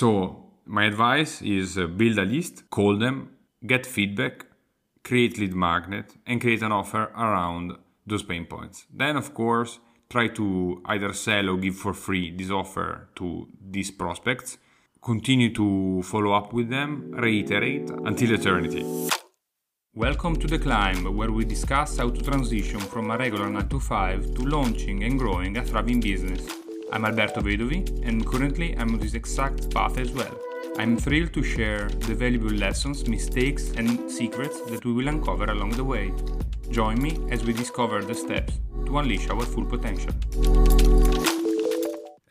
So, my advice is uh, build a list, call them, get feedback, create lead magnet, and create an offer around those pain points. Then, of course, try to either sell or give for free this offer to these prospects. Continue to follow up with them, reiterate until eternity. Welcome to The Climb, where we discuss how to transition from a regular 9 to 5 to launching and growing a thriving business. I'm Alberto Vedovi, and currently I'm on this exact path as well. I'm thrilled to share the valuable lessons, mistakes, and secrets that we will uncover along the way. Join me as we discover the steps to unleash our full potential.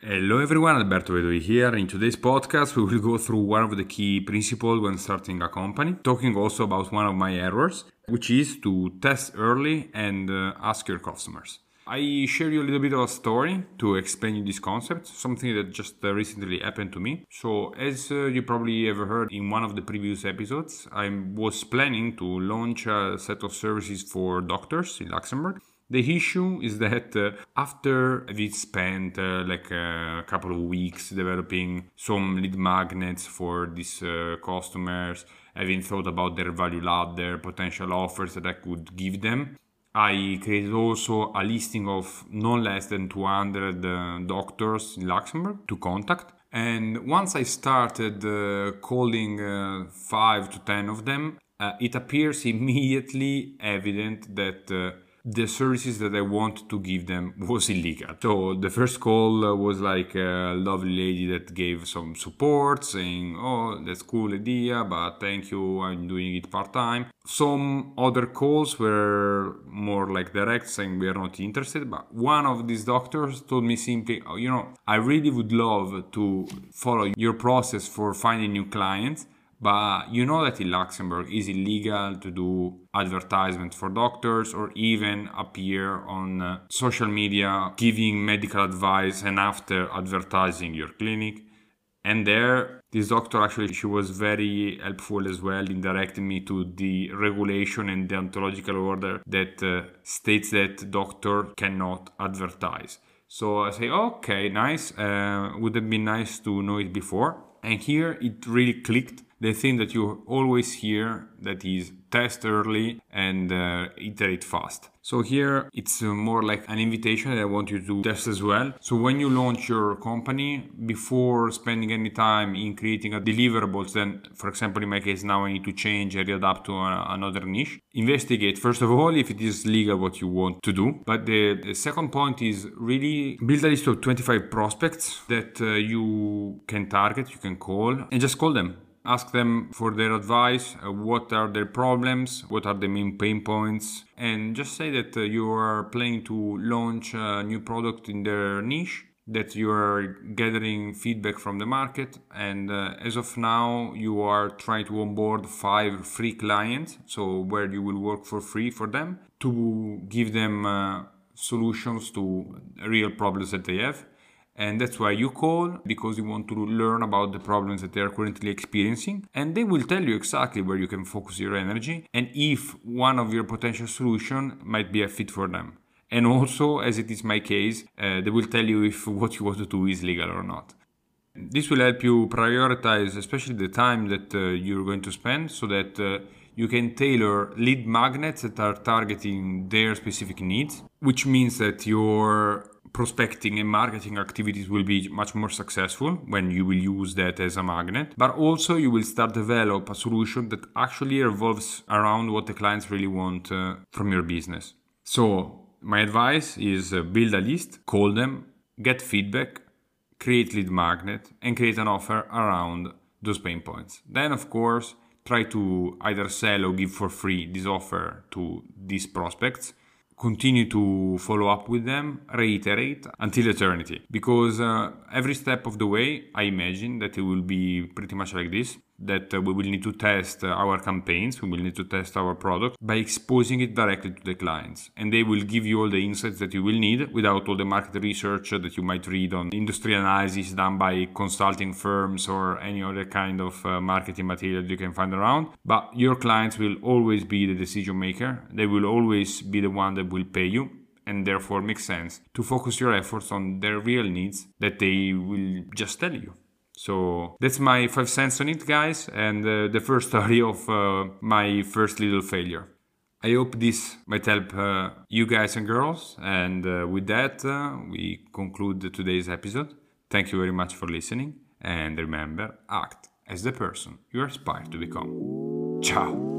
Hello everyone, Alberto Vedovi here. In today's podcast, we will go through one of the key principles when starting a company, talking also about one of my errors, which is to test early and uh, ask your customers. I share you a little bit of a story to explain you this concept, something that just uh, recently happened to me. So, as uh, you probably ever heard in one of the previous episodes, I was planning to launch a set of services for doctors in Luxembourg the issue is that uh, after we spent uh, like a couple of weeks developing some lead magnets for these uh, customers, having thought about their value ladder, potential offers that I could give them, I created also a listing of no less than 200 uh, doctors in Luxembourg to contact. And once I started uh, calling uh, 5 to 10 of them, it appears immediately evident that the services that I want to give them was illegal. So the first call uh, was like a lovely lady that gave some support saying, "Oh, that's cool idea, but thank you, I'm doing it part-time." Some other calls were more like direct saying we are not interested, but one of these doctors told me simply, oh, "You know, I really would love to follow your process for finding new clients." But you know that in Luxembourg it's illegal to do advertisements for doctors or even appear on uh, social media giving medical advice and after advertising your clinic. And there, this doctor actually she was very helpful as well in directing me to the regulation and the ontological order that uh, states that doctor cannot advertise. So I say, okay, nice. Uh, would have been nice to know it before. And here it really clicked the thing that you always hear that is test early and uh, iterate fast. So here it's uh, more like an invitation that I want you to test as well. So when you launch your company, before spending any time in creating a deliverables, then for example in my case now I need to change and readapt to a, another niche. Investigate first of all if it is legal what you want to do. But the, the second point is really build a list of 25 prospects that uh, you can target, you can call, and just call them ask them for their advice uh, what are their problems what are the main pain points and just say that uh, you are planning to launch a new product in their niche that you are gathering feedback from the market and uh, as of now you are trying to onboard five free clients so where you will work for free for them to give them uh, solutions to real problems that they have and that's why you call because you want to learn about the problems that they are currently experiencing. And they will tell you exactly where you can focus your energy and if one of your potential solution might be a fit for them. And also as it is my case uh, they will tell you if what you want to do is legal or not. This will help you prioritize especially the time that uh, you're going to spend so that uh, you can tailor lead magnets that are targeting their specific needs which means that your prospecting and marketing activities will be much more successful when you will use that as a magnet. But also you will start develop a solution that actually revolves around what the clients really want uh, from your business. So my advice is uh, build a list call them get feedback create lead magnet and create an offer around those pain points. Then of course try to either sell or give for free this offer to these prospects continue to follow up with them, reiterate until eternity. Because uh, every step of the way, I imagine that it will be pretty much like this that uh, we will need to test uh, our campaigns, we will need to test our product by exposing it directly to the clients. And they will give you all the insights that you will need without all the market research that you might read on industry analysis done by consulting firms or any other kind of uh, marketing material you can find around. But your clients will always be the decision maker, they will always be the one that will pay you and therefore makes sense to focus your efforts on their real needs that they will just tell you. So that's my five cents on it, guys, and uh, the first story of uh, my first little failure. I hope this might help uh, you guys and girls. And uh, with that, uh, we conclude today's episode. Thank you very much for listening. And remember, act as the person you aspire to become. Ciao!